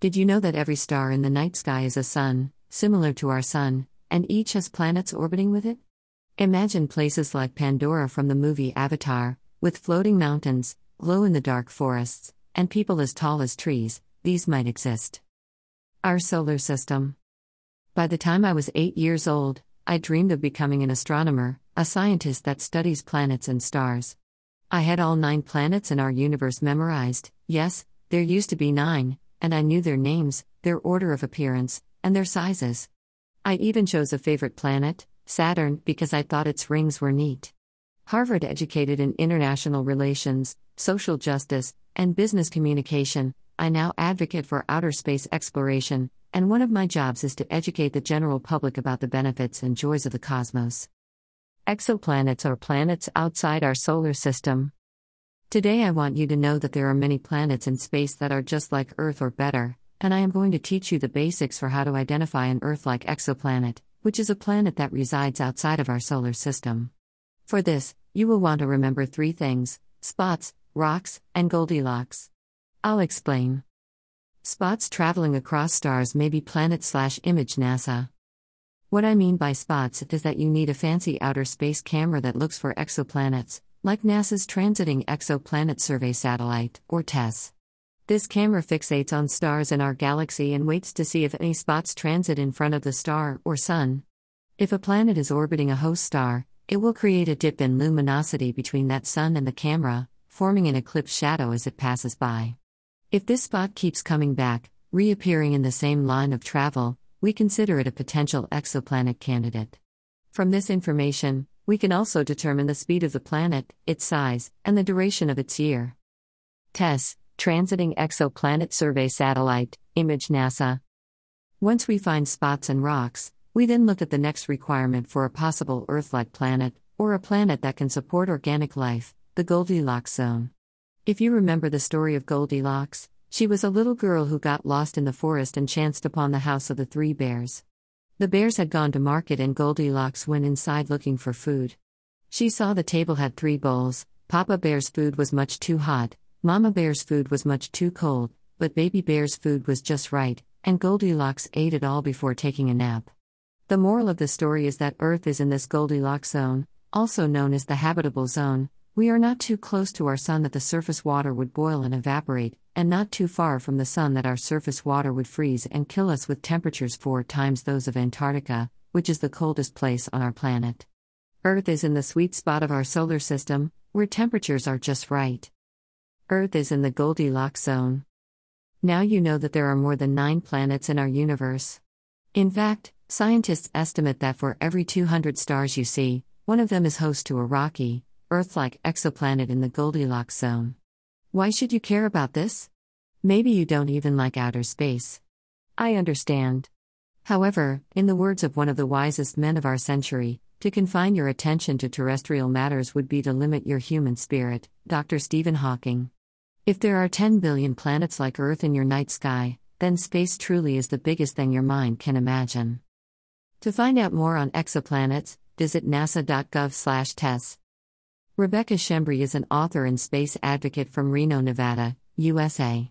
Did you know that every star in the night sky is a sun, similar to our sun, and each has planets orbiting with it? Imagine places like Pandora from the movie Avatar, with floating mountains, glow in the dark forests, and people as tall as trees, these might exist. Our solar system. By the time I was eight years old, I dreamed of becoming an astronomer, a scientist that studies planets and stars. I had all nine planets in our universe memorized, yes, there used to be nine, and I knew their names, their order of appearance, and their sizes. I even chose a favorite planet, Saturn, because I thought its rings were neat. Harvard educated in international relations, social justice, and business communication, I now advocate for outer space exploration, and one of my jobs is to educate the general public about the benefits and joys of the cosmos. Exoplanets are planets outside our solar system. Today, I want you to know that there are many planets in space that are just like Earth or better, and I am going to teach you the basics for how to identify an Earth like exoplanet, which is a planet that resides outside of our solar system. For this, you will want to remember three things spots, rocks, and Goldilocks. I'll explain. Spots traveling across stars may be planet slash image NASA. What I mean by spots is that you need a fancy outer space camera that looks for exoplanets, like NASA's Transiting Exoplanet Survey Satellite, or TESS. This camera fixates on stars in our galaxy and waits to see if any spots transit in front of the star or sun. If a planet is orbiting a host star, it will create a dip in luminosity between that sun and the camera, forming an eclipse shadow as it passes by. If this spot keeps coming back, reappearing in the same line of travel, we consider it a potential exoplanet candidate. From this information, we can also determine the speed of the planet, its size, and the duration of its year. TESS, Transiting Exoplanet Survey Satellite, Image NASA. Once we find spots and rocks, we then look at the next requirement for a possible Earth like planet, or a planet that can support organic life, the Goldilocks zone. If you remember the story of Goldilocks, she was a little girl who got lost in the forest and chanced upon the house of the three bears. The bears had gone to market and Goldilocks went inside looking for food. She saw the table had three bowls Papa Bear's food was much too hot, Mama Bear's food was much too cold, but Baby Bear's food was just right, and Goldilocks ate it all before taking a nap. The moral of the story is that Earth is in this Goldilocks zone, also known as the habitable zone, we are not too close to our sun that the surface water would boil and evaporate, and not too far from the sun that our surface water would freeze and kill us with temperatures four times those of Antarctica, which is the coldest place on our planet. Earth is in the sweet spot of our solar system, where temperatures are just right. Earth is in the Goldilocks zone. Now you know that there are more than nine planets in our universe. In fact, scientists estimate that for every 200 stars you see, one of them is host to a rocky, Earth like exoplanet in the Goldilocks zone. Why should you care about this? Maybe you don't even like outer space. I understand. However, in the words of one of the wisest men of our century, to confine your attention to terrestrial matters would be to limit your human spirit, Dr. Stephen Hawking. If there are 10 billion planets like Earth in your night sky, then space truly is the biggest thing your mind can imagine. To find out more on exoplanets, visit nasa.gov/tess. Rebecca Schembri is an author and space advocate from Reno, Nevada, USA.